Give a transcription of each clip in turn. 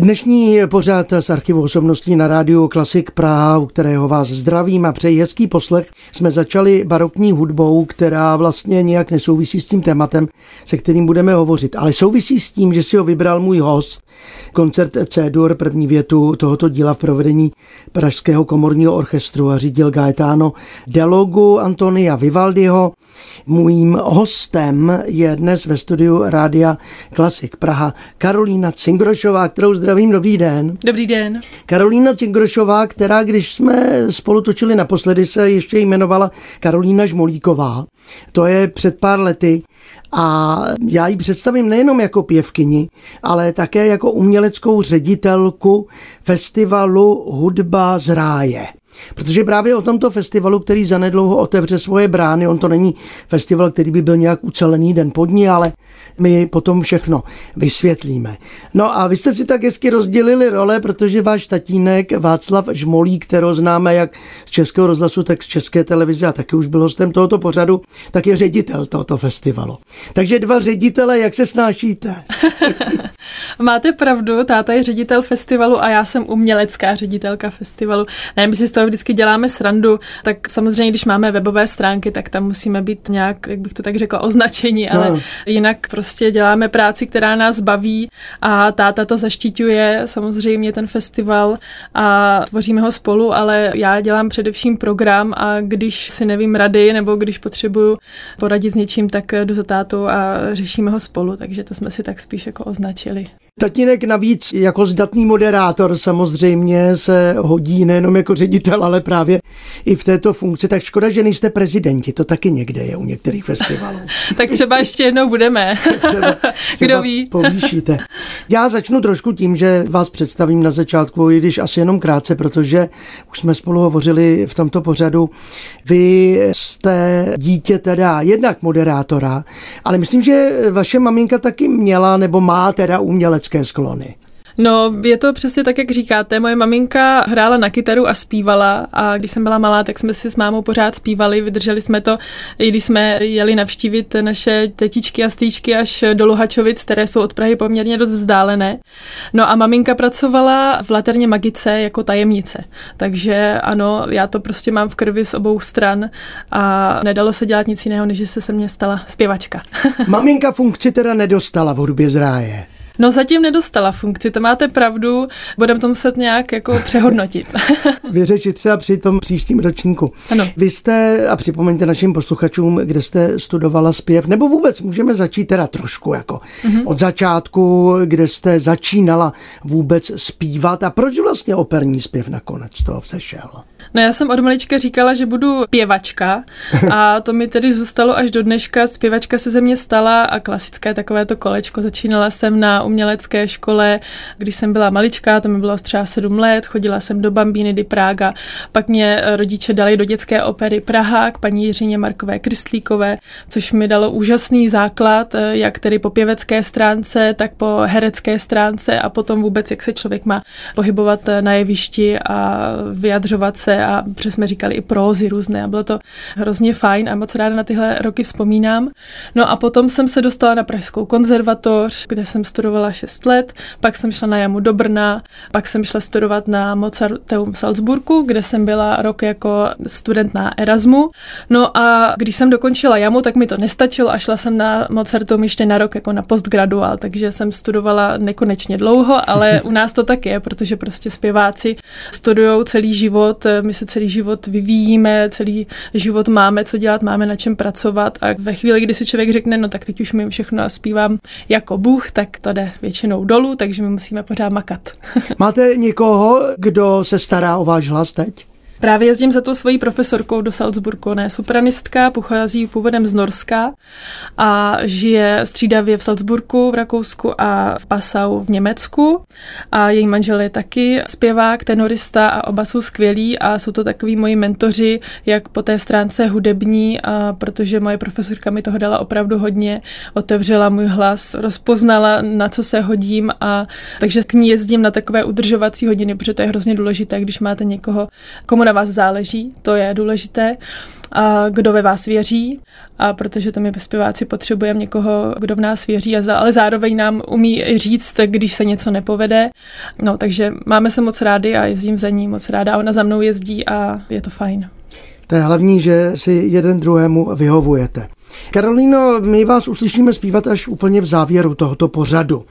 Dnešní pořád z archivu osobností na rádiu Klasik Praha, u kterého vás zdravím a přeji hezký poslech, jsme začali barokní hudbou, která vlastně nějak nesouvisí s tím tématem, se kterým budeme hovořit, ale souvisí s tím, že si ho vybral můj host, koncert C-dur, první větu tohoto díla v provedení Pražského komorního orchestru a řídil Gaetano Delogu Antonia Vivaldiho. Mým hostem je dnes ve studiu Rádia Klasik Praha Karolína Cingrošová, kterou zdravím, dobrý den. Dobrý den. Karolína Cingrošová, která když jsme spolu točili naposledy, se ještě jmenovala Karolína Žmolíková. To je před pár lety. A já ji představím nejenom jako pěvkyni, ale také jako uměleckou ředitelku festivalu Hudba z ráje. Protože právě o tomto festivalu, který zanedlouho otevře svoje brány, on to není festival, který by byl nějak ucelený den pod ní, ale my potom všechno vysvětlíme. No a vy jste si tak hezky rozdělili role, protože váš tatínek Václav Žmolí, kterého známe jak z Českého rozhlasu, tak z České televize a taky už byl hostem tohoto pořadu, tak je ředitel tohoto festivalu. Takže dva ředitele, jak se snášíte? Máte pravdu, táta je ředitel festivalu a já jsem umělecká ředitelka festivalu. Ne, my si z toho vždycky děláme srandu, tak samozřejmě, když máme webové stránky, tak tam musíme být nějak, jak bych to tak řekla, označení, ale no. jinak prostě děláme práci, která nás baví a táta to zaštiťuje samozřejmě ten festival a tvoříme ho spolu, ale já dělám především program a když si nevím rady nebo když potřebuju poradit s něčím, tak jdu za tátou a řešíme ho spolu, takže to jsme si tak spíš jako označili. Tatínek navíc jako zdatný moderátor samozřejmě se hodí nejenom jako ředitel, ale právě i v této funkci. Tak škoda, že nejste prezidenti, to taky někde je u některých festivalů. tak třeba ještě jednou budeme. třeba, třeba Kdo ví. Povýšíte. Já začnu trošku tím, že vás představím na začátku, i když asi jenom krátce, protože už jsme spolu hovořili v tomto pořadu. Vy jste dítě teda jednak moderátora, ale myslím, že vaše maminka taky měla nebo má teda umělec umělecké sklony. No, je to přesně tak, jak říkáte. Moje maminka hrála na kytaru a zpívala a když jsem byla malá, tak jsme si s mámou pořád zpívali, vydrželi jsme to, i když jsme jeli navštívit naše tetičky a stýčky až do Luhačovic, které jsou od Prahy poměrně dost vzdálené. No a maminka pracovala v Laterně Magice jako tajemnice. Takže ano, já to prostě mám v krvi z obou stran a nedalo se dělat nic jiného, než že se se mně stala zpěvačka. Maminka funkci teda nedostala v hudbě z ráje. No zatím nedostala funkci, to máte pravdu, budeme to muset nějak jako přehodnotit. Vyřešit třeba při tom příštím ročníku. Ano. Vy jste, a připomeňte našim posluchačům, kde jste studovala zpěv, nebo vůbec můžeme začít teda trošku jako mm-hmm. od začátku, kde jste začínala vůbec zpívat a proč vlastně operní zpěv nakonec z toho vzešel? No já jsem od malička říkala, že budu pěvačka a to mi tedy zůstalo až do dneška. Zpěvačka se ze mě stala a klasické takovéto kolečko. Začínala jsem na umělecké škole, když jsem byla maličká, to mi bylo třeba sedm let, chodila jsem do Bambíny di Praga, pak mě rodiče dali do dětské opery Praha k paní Jiřině Markové Kristlíkové, což mi dalo úžasný základ, jak tedy po pěvecké stránce, tak po herecké stránce a potom vůbec, jak se člověk má pohybovat na jevišti a vyjadřovat se a přes jsme říkali i prózy různé a bylo to hrozně fajn a moc ráda na tyhle roky vzpomínám. No a potom jsem se dostala na Pražskou konzervatoř, kde jsem studovala 6 let, pak jsem šla na jamu do Brna, pak jsem šla studovat na Mozarteum v Salzburgu, kde jsem byla rok jako student na Erasmu. No a když jsem dokončila jamu, tak mi to nestačilo a šla jsem na Mozarteum ještě na rok jako na postgraduál, takže jsem studovala nekonečně dlouho, ale u nás to tak je, protože prostě zpěváci studují celý život, my se celý život vyvíjíme, celý život máme co dělat, máme na čem pracovat a ve chvíli, kdy si člověk řekne, no tak teď už mi všechno a zpívám jako Bůh, tak to jde většinou dolů, takže my musíme pořád makat. Máte někoho, kdo se stará o váš hlas teď? Právě jezdím za tou svojí profesorkou do Salzburgu. Ona je sopranistka, pochází původem z Norska a žije střídavě v Salzburgu v Rakousku a v Passau v Německu. A její manžel je taky zpěvák, tenorista a oba jsou skvělí a jsou to takový moji mentoři, jak po té stránce hudební, a protože moje profesorka mi toho dala opravdu hodně, otevřela můj hlas, rozpoznala, na co se hodím a takže k ní jezdím na takové udržovací hodiny, protože to je hrozně důležité, když máte někoho, komu na vás záleží, to je důležité a kdo ve vás věří, a protože to my zpěváci potřebujeme někoho, kdo v nás věří, a za, ale zároveň nám umí říct, když se něco nepovede. No, takže máme se moc rádi a jezdím za ní moc ráda. Ona za mnou jezdí a je to fajn. To je hlavní, že si jeden druhému vyhovujete. Karolíno, my vás uslyšíme zpívat až úplně v závěru tohoto pořadu.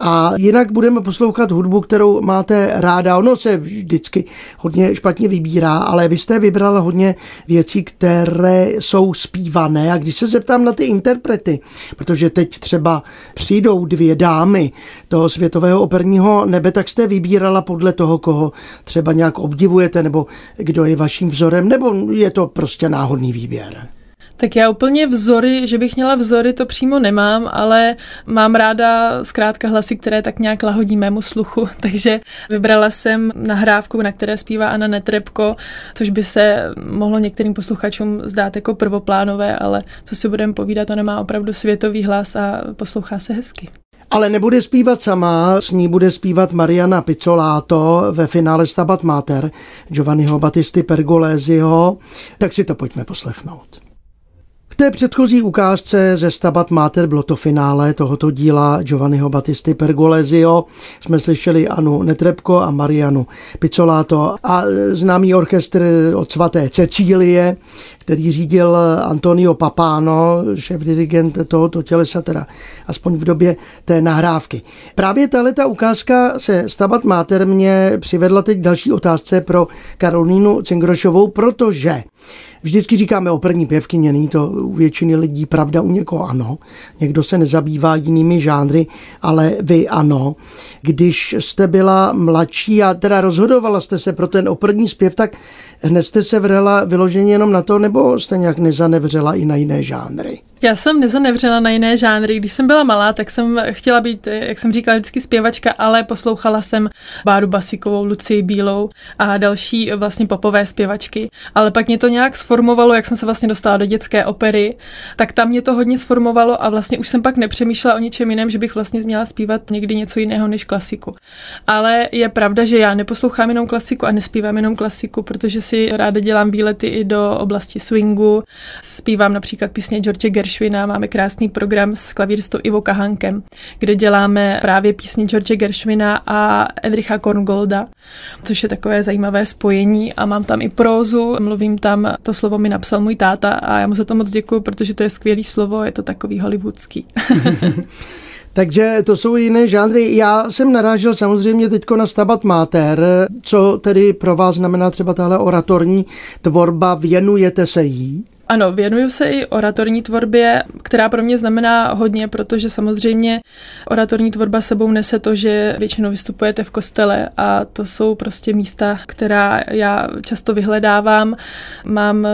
A jinak budeme poslouchat hudbu, kterou máte ráda. Ono se vždycky hodně špatně vybírá, ale vy jste vybrala hodně věcí, které jsou zpívané. A když se zeptám na ty interprety, protože teď třeba přijdou dvě dámy toho světového operního nebe, tak jste vybírala podle toho, koho třeba nějak obdivujete, nebo kdo je vaším vzorem, nebo je to prostě náhodný výběr? Tak já úplně vzory, že bych měla vzory, to přímo nemám, ale mám ráda zkrátka hlasy, které tak nějak lahodí mému sluchu, takže vybrala jsem nahrávku, na které zpívá Anna Netrebko, což by se mohlo některým posluchačům zdát jako prvoplánové, ale co si budeme povídat, to nemá opravdu světový hlas a poslouchá se hezky. Ale nebude zpívat sama, s ní bude zpívat Mariana Pizzolato ve finále Stabat Mater Giovanniho Battisti Pergoléziho, tak si to pojďme poslechnout té předchozí ukázce ze Stabat Mater bylo to finále tohoto díla Giovanniho Battisti Pergolesio. Jsme slyšeli Anu Netrebko a Marianu Pizzolato a známý orchestr od svaté Cecílie, který řídil Antonio Papano, šéf dirigent tohoto tělesa, teda aspoň v době té nahrávky. Právě tahle ta ukázka se Stabat Mater mě přivedla teď další otázce pro Karolínu Cingrošovou, protože Vždycky říkáme operní pěvkyně, není to u většiny lidí pravda, u někoho ano. Někdo se nezabývá jinými žánry, ale vy ano. Když jste byla mladší a teda rozhodovala jste se pro ten operní zpěv, tak hned jste se vrhla vyloženě jenom na to, nebo jste nějak nezanevřela i na jiné žánry? Já jsem nezanevřela na jiné žánry. Když jsem byla malá, tak jsem chtěla být, jak jsem říkala, vždycky zpěvačka, ale poslouchala jsem Báru Basikovou, Lucii Bílou a další vlastně popové zpěvačky. Ale pak mě to nějak sformovalo, jak jsem se vlastně dostala do dětské opery, tak tam mě to hodně sformovalo a vlastně už jsem pak nepřemýšlela o ničem jiném, že bych vlastně měla zpívat někdy něco jiného než klasiku. Ale je pravda, že já neposlouchám jenom klasiku a nespívám jenom klasiku, protože si ráda dělám výlety i do oblasti swingu. Zpívám například písně George Gershwina, máme krásný program s klavíristou Ivo Kahankem, kde děláme právě písně George Gershwina a Edricha Korngolda, což je takové zajímavé spojení a mám tam i prózu, mluvím tam, to slovo mi napsal můj táta a já mu za to moc děkuji, protože to je skvělý slovo, je to takový hollywoodský. Takže to jsou jiné žánry. Já jsem narážel samozřejmě teď na Stabat Mater. Co tedy pro vás znamená třeba tahle oratorní tvorba? Věnujete se jí? Ano, věnuju se i oratorní tvorbě, která pro mě znamená hodně, protože samozřejmě oratorní tvorba sebou nese to, že většinou vystupujete v kostele a to jsou prostě místa, která já často vyhledávám. Mám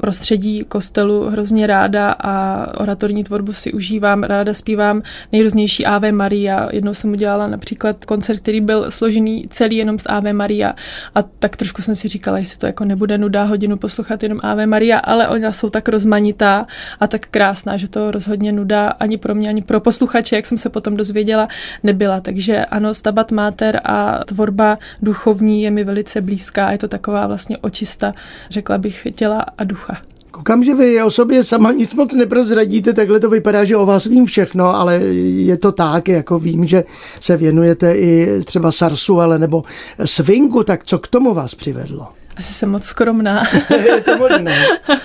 prostředí kostelu hrozně ráda a oratorní tvorbu si užívám, ráda zpívám nejrůznější Ave Maria. Jednou jsem udělala například koncert, který byl složený celý jenom z Ave Maria a tak trošku jsem si říkala, jestli to jako nebude nuda hodinu poslouchat jenom Ave Maria, ale ona jsou tak rozmanitá a tak krásná, že to rozhodně nuda ani pro mě, ani pro posluchače, jak jsem se potom dozvěděla, nebyla. Takže ano, Stabat Mater a tvorba duchovní je mi velice blízká. Je to taková vlastně očista, řekla bych, těla a ducha. Koukám, že vy o sobě sama nic moc neprozradíte, takhle to vypadá, že o vás vím všechno, ale je to tak, jako vím, že se věnujete i třeba sarsuele nebo swingu, tak co k tomu vás přivedlo? Asi jsem moc skromná. je to možné.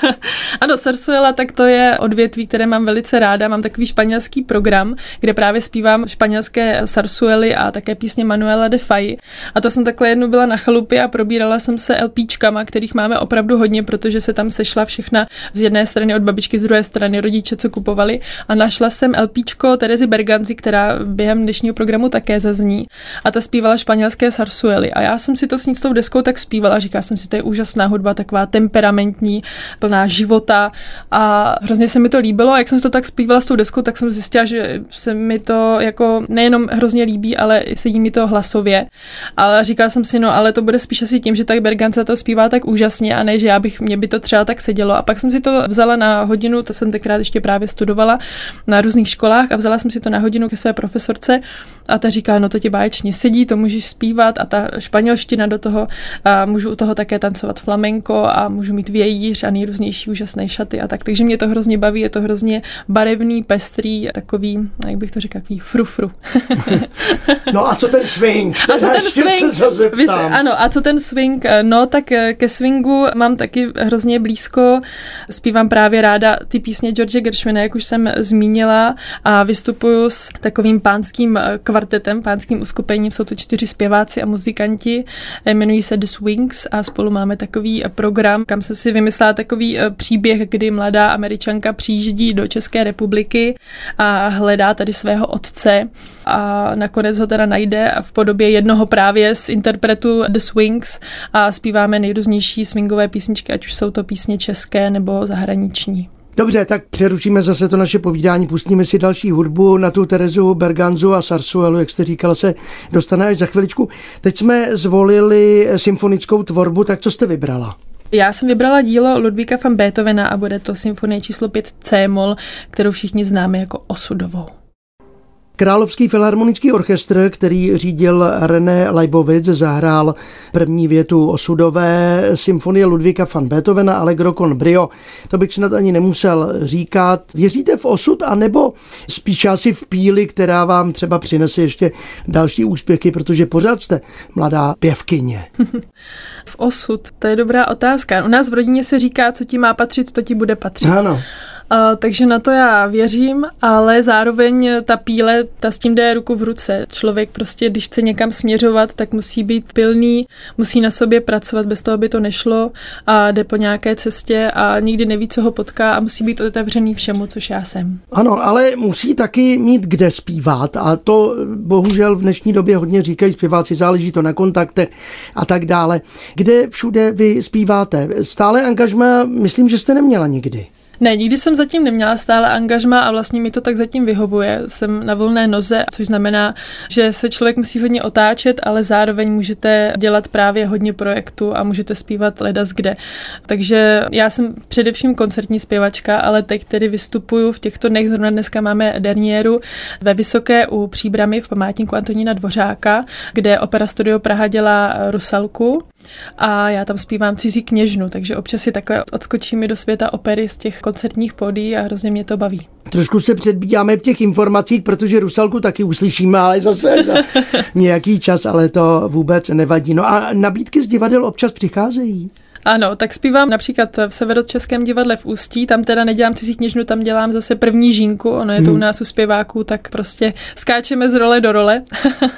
ano, Sarsuela, tak to je odvětví, které mám velice ráda. Mám takový španělský program, kde právě zpívám španělské sarsuely a také písně Manuela de Fay. A to jsem takhle jednou byla na chalupě a probírala jsem se LPčkama, kterých máme opravdu hodně, protože se tam sešla všechna z jedné strany od babičky, z druhé strany rodiče, co kupovali. A našla jsem LPčko Terezy Berganzi, která během dnešního programu také zazní. A ta zpívala španělské sarsuely. A já jsem si to s ní s tou deskou tak zpívala. Říká jsem si, to je úžasná hudba, taková temperamentní, plná života a hrozně se mi to líbilo a jak jsem to tak zpívala s tou deskou, tak jsem zjistila, že se mi to jako nejenom hrozně líbí, ale sedí mi to hlasově. Ale říkala jsem si, no ale to bude spíš asi tím, že tak Bergance to zpívá tak úžasně a ne, že já bych, mě by to třeba tak sedělo. A pak jsem si to vzala na hodinu, to jsem tenkrát ještě právě studovala na různých školách a vzala jsem si to na hodinu ke své profesorce a ta říká, no to ti báječně sedí, to můžeš zpívat a ta španělština do toho a můžu u toho tak také tancovat flamenko a můžu mít vějíř a nejrůznější úžasné šaty a tak. Takže mě to hrozně baví, je to hrozně barevný, pestrý, takový, jak bych to řekl, takový frufru. no a co ten swing? A co ten swing? Vy, ano, a co ten swing? No tak ke swingu mám taky hrozně blízko. Zpívám právě ráda ty písně George Gershwina, jak už jsem zmínila a vystupuju s takovým pánským kvartetem, pánským uskupením. Jsou to čtyři zpěváci a muzikanti. Jmenují se The Swings a spolu máme takový program, kam jsem si vymyslela takový eh, příběh, kdy mladá američanka přijíždí do České republiky a hledá tady svého otce a nakonec ho teda najde v podobě jednoho právě z interpretu The Swings a zpíváme nejrůznější swingové písničky, ať už jsou to písně české nebo zahraniční. Dobře, tak přerušíme zase to naše povídání, pustíme si další hudbu na tu Terezu Berganzu a Sarsuelu, jak jste říkala, se dostane až za chviličku. Teď jsme zvolili symfonickou tvorbu, tak co jste vybrala? Já jsem vybrala dílo Ludvíka van Beethovena a bude to symfonie číslo 5 C-moll, kterou všichni známe jako osudovou. Královský filharmonický orchestr, který řídil René Leibovic, zahrál první větu osudové symfonie Ludvíka van Beethovena Allegro con brio. To bych snad ani nemusel říkat. Věříte v osud, anebo spíš asi v píli, která vám třeba přinese ještě další úspěchy, protože pořád jste mladá pěvkyně. v osud, to je dobrá otázka. U nás v rodině se říká, co ti má patřit, to ti bude patřit. Ano. Takže na to já věřím, ale zároveň ta píle, ta s tím jde ruku v ruce. Člověk prostě, když chce někam směřovat, tak musí být pilný, musí na sobě pracovat, bez toho by to nešlo a jde po nějaké cestě a nikdy neví, co ho potká a musí být otevřený všemu, což já jsem. Ano, ale musí taky mít kde zpívat a to bohužel v dnešní době hodně říkají zpěváci, záleží to na kontaktech a tak dále. Kde všude vy zpíváte? Stále angažma, myslím, že jste neměla nikdy. Ne, nikdy jsem zatím neměla stále angažma a vlastně mi to tak zatím vyhovuje. Jsem na volné noze, což znamená, že se člověk musí hodně otáčet, ale zároveň můžete dělat právě hodně projektů a můžete zpívat ledas kde. Takže já jsem především koncertní zpěvačka, ale teď tedy vystupuju v těchto dnech. Zrovna dneska máme derniéru ve Vysoké u Příbramy v památníku Antonína Dvořáka, kde Opera Studio Praha dělá Rusalku a já tam zpívám cizí kněžnu, takže občas si takhle odskočím do světa opery z těch koncertních podí a hrozně mě to baví. Trošku se předbíjáme v těch informacích, protože Rusalku taky uslyšíme, ale zase za nějaký čas, ale to vůbec nevadí. No a nabídky z divadel občas přicházejí. Ano, tak zpívám například v Severočeském divadle v Ústí, tam teda nedělám cizí kněžnu, tam dělám zase první žínku, ono je to hmm. u nás u zpěváků, tak prostě skáčeme z role do role.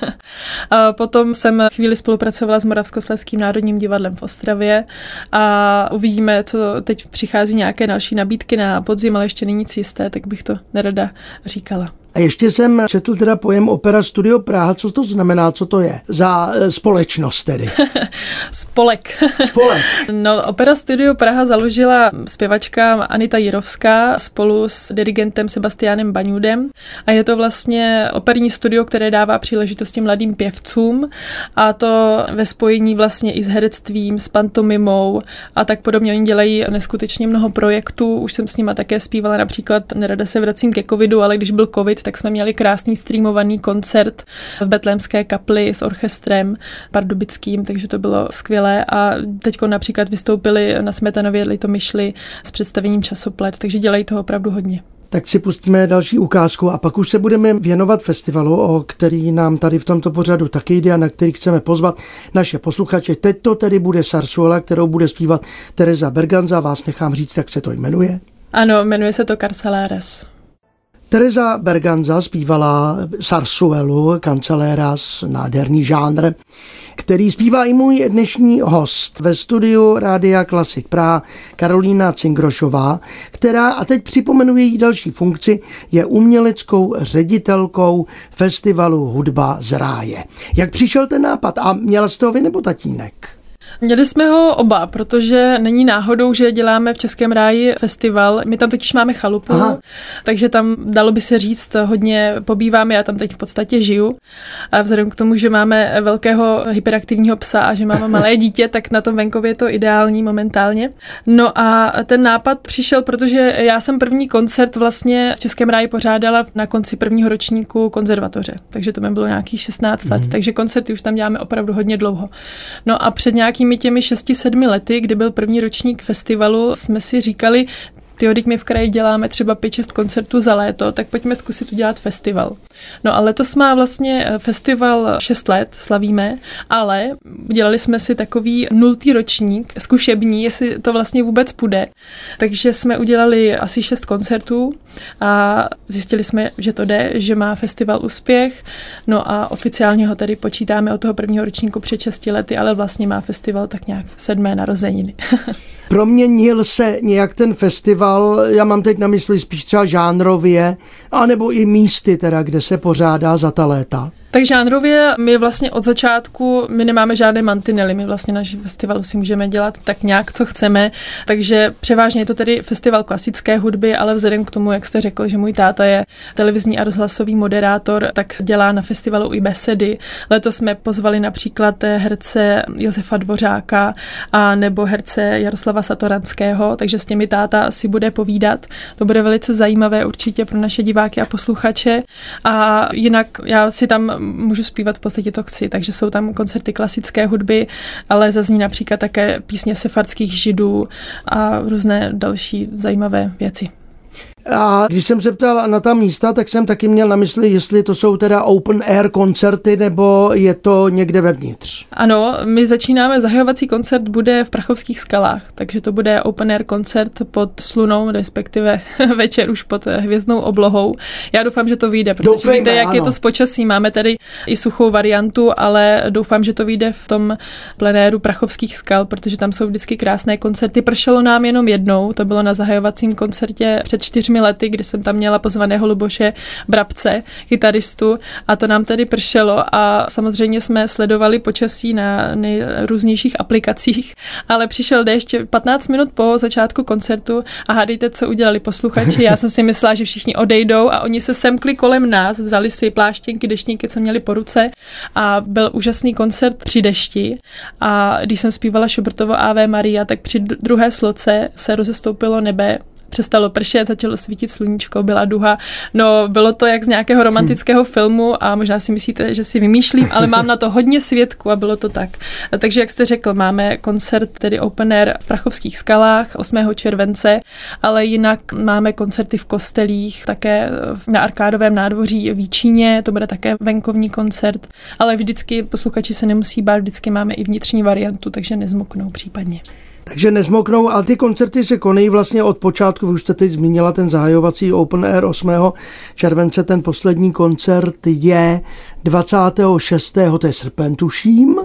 a potom jsem chvíli spolupracovala s Moravskoslezským národním divadlem v Ostravě a uvidíme, co teď přichází nějaké další nabídky na podzim, ale ještě není nic jisté, tak bych to nerada říkala. A ještě jsem četl teda pojem Opera Studio Praha. Co to znamená, co to je za eh, společnost tedy? Spolek. Spolek. no, Opera Studio Praha založila zpěvačka Anita Jirovská spolu s dirigentem Sebastianem Baňudem a je to vlastně operní studio, které dává příležitosti mladým pěvcům a to ve spojení vlastně i s herectvím, s pantomimou a tak podobně. Oni dělají neskutečně mnoho projektů, už jsem s nima také zpívala například, nerada se vracím ke covidu, ale když byl covid, tak jsme měli krásný streamovaný koncert v Betlémské kapli s orchestrem pardubickým, takže to bylo skvělé a teď například vystoupili na Smetanově Litomyšli s představením časoplet, takže dělají toho opravdu hodně tak si pustíme další ukázku a pak už se budeme věnovat festivalu, o který nám tady v tomto pořadu taky jde a na který chceme pozvat naše posluchače. Teď to tedy bude Sarsuela, kterou bude zpívat Teresa Berganza. Vás nechám říct, jak se to jmenuje. Ano, jmenuje se to Carcelares. Teresa Berganza zpívala Sarsuelu, kanceléras, nádherný žánr, který zpívá i můj dnešní host ve studiu Rádia Klasik Praha, Karolína Cingrošová, která, a teď připomenu její další funkci, je uměleckou ředitelkou festivalu Hudba z ráje. Jak přišel ten nápad a měla jste ho vy nebo tatínek? Měli jsme ho oba, protože není náhodou, že děláme v Českém ráji festival. My tam totiž máme chalupu, Aha. takže tam dalo by se říct, hodně pobýváme, já tam teď v podstatě žiju. A vzhledem k tomu, že máme velkého hyperaktivního psa a že máme malé dítě, tak na tom venkově je to ideální momentálně. No a ten nápad přišel, protože já jsem první koncert vlastně v Českém ráji pořádala na konci prvního ročníku konzervatoře, takže to mi bylo nějakých 16 let, mm. takže koncerty už tam děláme opravdu hodně dlouho. No a před nějakým nějakými těmi 6-7 lety, kdy byl první ročník festivalu, jsme si říkali, ty teď my v kraji děláme třeba 5-6 koncertů za léto, tak pojďme zkusit udělat festival. No a letos má vlastně eh, festival 6 let, slavíme, ale udělali jsme si takový nultý ročník, zkušební, jestli to vlastně vůbec půjde. Takže jsme udělali asi 6 koncertů a zjistili jsme, že to jde, že má festival úspěch, no a oficiálně ho tady počítáme od toho prvního ročníku před 6 lety, ale vlastně má festival tak nějak sedmé narozeniny. Proměnil se nějak ten festival, já mám teď na mysli spíš třeba žánrově, anebo i místy teda, kde se pořádá za ta léta? Tak žánrově my vlastně od začátku, my nemáme žádné mantinely, my vlastně na festivalu si můžeme dělat tak nějak, co chceme, takže převážně je to tedy festival klasické hudby, ale vzhledem k tomu, jak jste řekl, že můj táta je televizní a rozhlasový moderátor, tak dělá na festivalu i besedy. Letos jsme pozvali například herce Josefa Dvořáka a nebo herce Jaroslava Satoranského, takže s těmi táta si bude povídat. To bude velice zajímavé určitě pro naše diváky a posluchače. A jinak já si tam můžu zpívat v podstatě to chci, takže jsou tam koncerty klasické hudby, ale zazní například také písně sefardských židů a různé další zajímavé věci. A když jsem se ptal na ta místa, tak jsem taky měl na mysli, jestli to jsou teda open air koncerty, nebo je to někde vevnitř. Ano, my začínáme, zahajovací koncert bude v Prachovských skalách, takže to bude open air koncert pod slunou, respektive večer už pod hvězdnou oblohou. Já doufám, že to vyjde, protože Doufejme, víte, jak ano. je to s počasí. Máme tady i suchou variantu, ale doufám, že to vyjde v tom plenéru Prachovských skal, protože tam jsou vždycky krásné koncerty. Pršelo nám jenom jednou, to bylo na zahajovacím koncertě před čtyřmi čtyřmi lety, kdy jsem tam měla pozvaného Luboše Brabce, kytaristu, a to nám tady pršelo a samozřejmě jsme sledovali počasí na nejrůznějších aplikacích, ale přišel déšť 15 minut po začátku koncertu a hádejte, co udělali posluchači. Já jsem si myslela, že všichni odejdou a oni se semkli kolem nás, vzali si pláštěnky, deštníky, co měli po ruce a byl úžasný koncert při dešti a když jsem zpívala Šubertovo Ave Maria, tak při druhé sloce se rozestoupilo nebe přestalo pršet, začalo svítit sluníčko, byla duha. No, bylo to jak z nějakého romantického filmu a možná si myslíte, že si vymýšlím, ale mám na to hodně svědků a bylo to tak. Takže, jak jste řekl, máme koncert, tedy open air v Prachovských skalách 8. července, ale jinak máme koncerty v kostelích, také na Arkádovém nádvoří v Víčíně, to bude také venkovní koncert, ale vždycky posluchači se nemusí bát, vždycky máme i vnitřní variantu, takže nezmoknou případně. Takže nezmoknou, ale ty koncerty se konají vlastně od počátku. Vy už jste teď zmínila ten zahajovací Open Air 8. července. Ten poslední koncert je 26. to je srpen, tuším.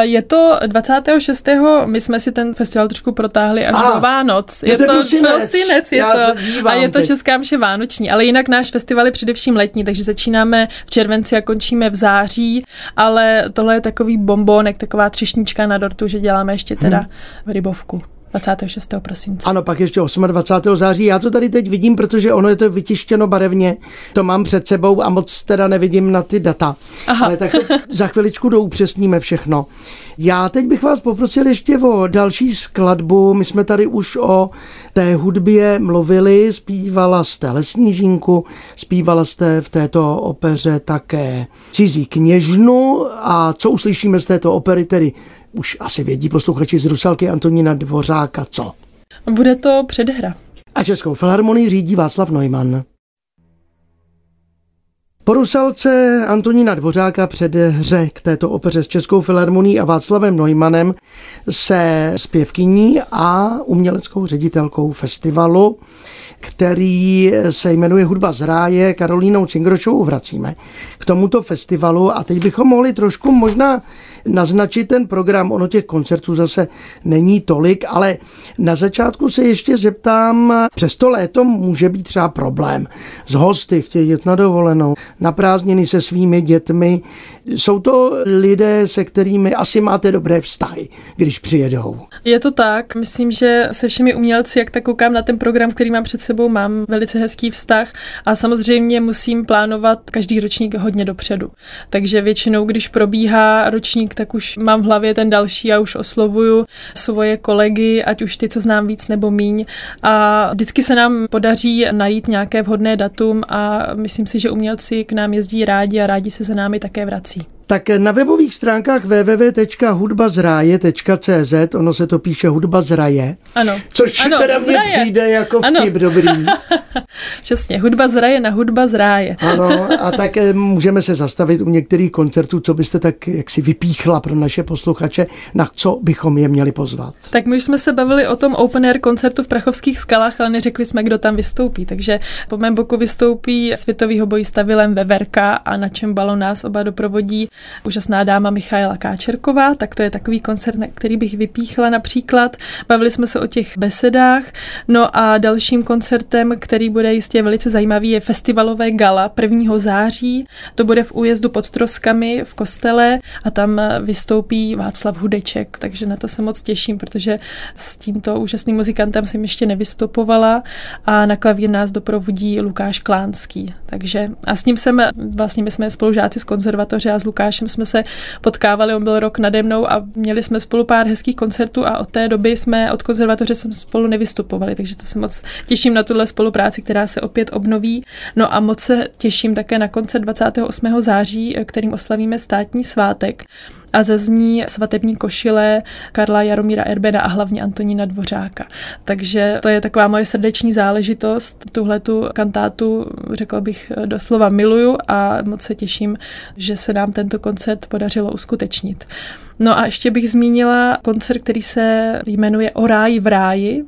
Je to 26. My jsme si ten festival trošku protáhli až do Vánoc. Je, je to prosinec. je to, a je to teď. Česká mše vánoční. Ale jinak náš festival je především letní, takže začínáme v červenci a končíme v září. Ale tohle je takový bombonek, taková třešnička na dortu, že děláme ještě teda hmm. rybovku. 26. prosince. Ano, pak ještě 28. září. Já to tady teď vidím, protože ono je to vytištěno barevně. To mám před sebou a moc teda nevidím na ty data. Aha. Ale tak za chviličku doupřesníme všechno. Já teď bych vás poprosil ještě o další skladbu. My jsme tady už o té hudbě mluvili, zpívala jste Lesnížinku, zpívala jste v této opeře také Cizí kněžnu a co uslyšíme z této opery, tedy už asi vědí posluchači z Rusalky Antonína Dvořáka, co? Bude to předhra. A Českou filharmonii řídí Václav Neumann. Po Rusalce Antonína Dvořáka před hře k této opeře s Českou filharmonií a Václavem Neumannem se zpěvkyní a uměleckou ředitelkou festivalu, který se jmenuje Hudba z ráje, Karolínou Cingrošovou vracíme k tomuto festivalu a teď bychom mohli trošku možná naznačit ten program. Ono těch koncertů zase není tolik, ale na začátku se ještě zeptám, přes to léto může být třeba problém s hosty, chtějí jet na dovolenou, na prázdniny se svými dětmi. Jsou to lidé, se kterými asi máte dobré vztahy, když přijedou. Je to tak. Myslím, že se všemi umělci, jak tak koukám na ten program, který mám před sebou, mám velice hezký vztah a samozřejmě musím plánovat každý ročník hodně dopředu. Takže většinou, když probíhá ročník tak už mám v hlavě ten další a už oslovuju svoje kolegy, ať už ty, co znám víc nebo míň. A vždycky se nám podaří najít nějaké vhodné datum a myslím si, že umělci k nám jezdí rádi a rádi se za námi také vrací. Tak na webových stránkách www.hudbazraje.cz, ono se to píše hudba zraje, Ano. což ano, teda mně přijde jako Ano. vtip dobrý. Přesně, hudba z raje na hudba z ráje. Ano, a tak eh, můžeme se zastavit u některých koncertů, co byste tak jaksi vypíchla pro naše posluchače, na co bychom je měli pozvat. Tak my už jsme se bavili o tom open air koncertu v Prachovských skalách, ale neřekli jsme, kdo tam vystoupí. Takže po mém boku vystoupí světový hobojista Vilém Veverka a na čem balo nás oba doprovodí úžasná dáma Michaela Káčerková. Tak to je takový koncert, na který bych vypíchla například. Bavili jsme se o těch besedách. No a dalším koncertem, který bude jistě velice zajímavý, je festivalové gala 1. září. To bude v újezdu pod Troskami v kostele a tam vystoupí Václav Hudeček, takže na to se moc těším, protože s tímto úžasným muzikantem jsem ještě nevystupovala a na klavír nás doprovodí Lukáš Klánský. Takže a s ním jsem, vlastně my jsme spolužáci z konzervatoře a s Lukášem jsme se potkávali, on byl rok nade mnou a měli jsme spolu pár hezkých koncertů a od té doby jsme od konzervatoře jsme spolu nevystupovali, takže to se moc těším na tuhle spolupráci, která se opět obnoví. No a moc se těším také na koncert 28. září, kterým oslavíme státní svátek a zazní svatební košile Karla Jaromíra Erbeda a hlavně Antonína Dvořáka. Takže to je taková moje srdeční záležitost. Tuhle tu kantátu, řekla bych, doslova miluju a moc se těším, že se nám tento koncert podařilo uskutečnit. No a ještě bych zmínila koncert, který se jmenuje O ráji v ráji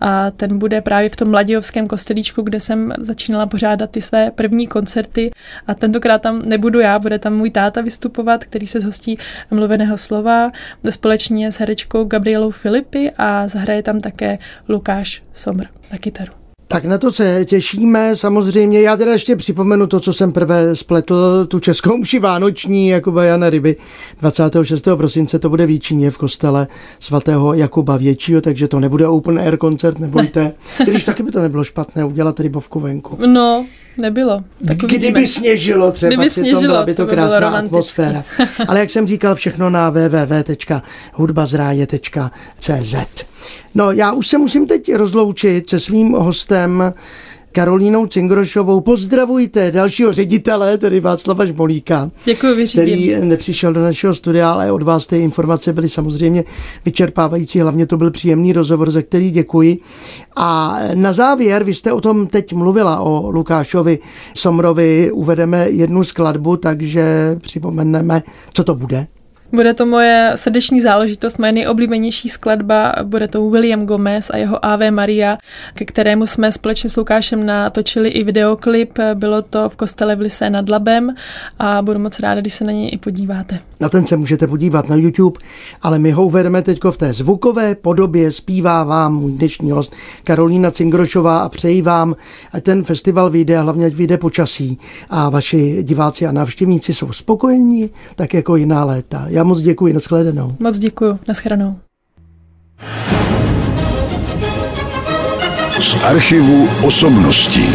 a ten bude právě v tom Mladějovském kostelíčku, kde jsem začínala pořádat ty své první koncerty a tentokrát tam nebudu já, bude tam můj táta vystupovat, který se zhostí mluveného slova společně s herečkou Gabrielou Filipy a zahraje tam také Lukáš Somr na kytaru. Tak na to se těšíme, samozřejmě. Já teda ještě připomenu to, co jsem prvé spletl, tu českou mši vánoční Jakuba Jana Ryby. 26. prosince to bude výčině v kostele svatého Jakuba Většího, takže to nebude open air koncert, nebojte. Ne. Když taky by to nebylo špatné udělat rybovku venku. No, nebylo. Tak Kdyby uvidíme. sněžilo třeba, Kdyby sněžilo, byla by to, to by krásná romantické. atmosféra. Ale jak jsem říkal, všechno na www.hudbazráje.cz No já už se musím teď rozloučit se svým hostem Karolínou Cingrošovou. Pozdravujte dalšího ředitele, tedy Václava Žmolíka, Děkuji, vyřídím. který nepřišel do našeho studia, ale od vás ty informace byly samozřejmě vyčerpávající. Hlavně to byl příjemný rozhovor, za který děkuji. A na závěr, vy jste o tom teď mluvila, o Lukášovi Somrovi, uvedeme jednu skladbu, takže připomeneme, co to bude. Bude to moje srdeční záležitost, moje nejoblíbenější skladba, bude to William Gomez a jeho Ave Maria, ke kterému jsme společně s Lukášem natočili i videoklip, bylo to v kostele v Lise nad Labem a budu moc ráda, když se na něj i podíváte. Na ten se můžete podívat na YouTube, ale my ho uvedeme teď v té zvukové podobě. Zpívá vám můj dnešní host Karolína Cingrošová a přeji vám, ať ten festival vyjde a hlavně ať vyjde počasí a vaši diváci a návštěvníci jsou spokojení, tak jako jiná léta. Já moc děkuji, nashledanou. Moc děkuji, naschranou. Z archivu osobností.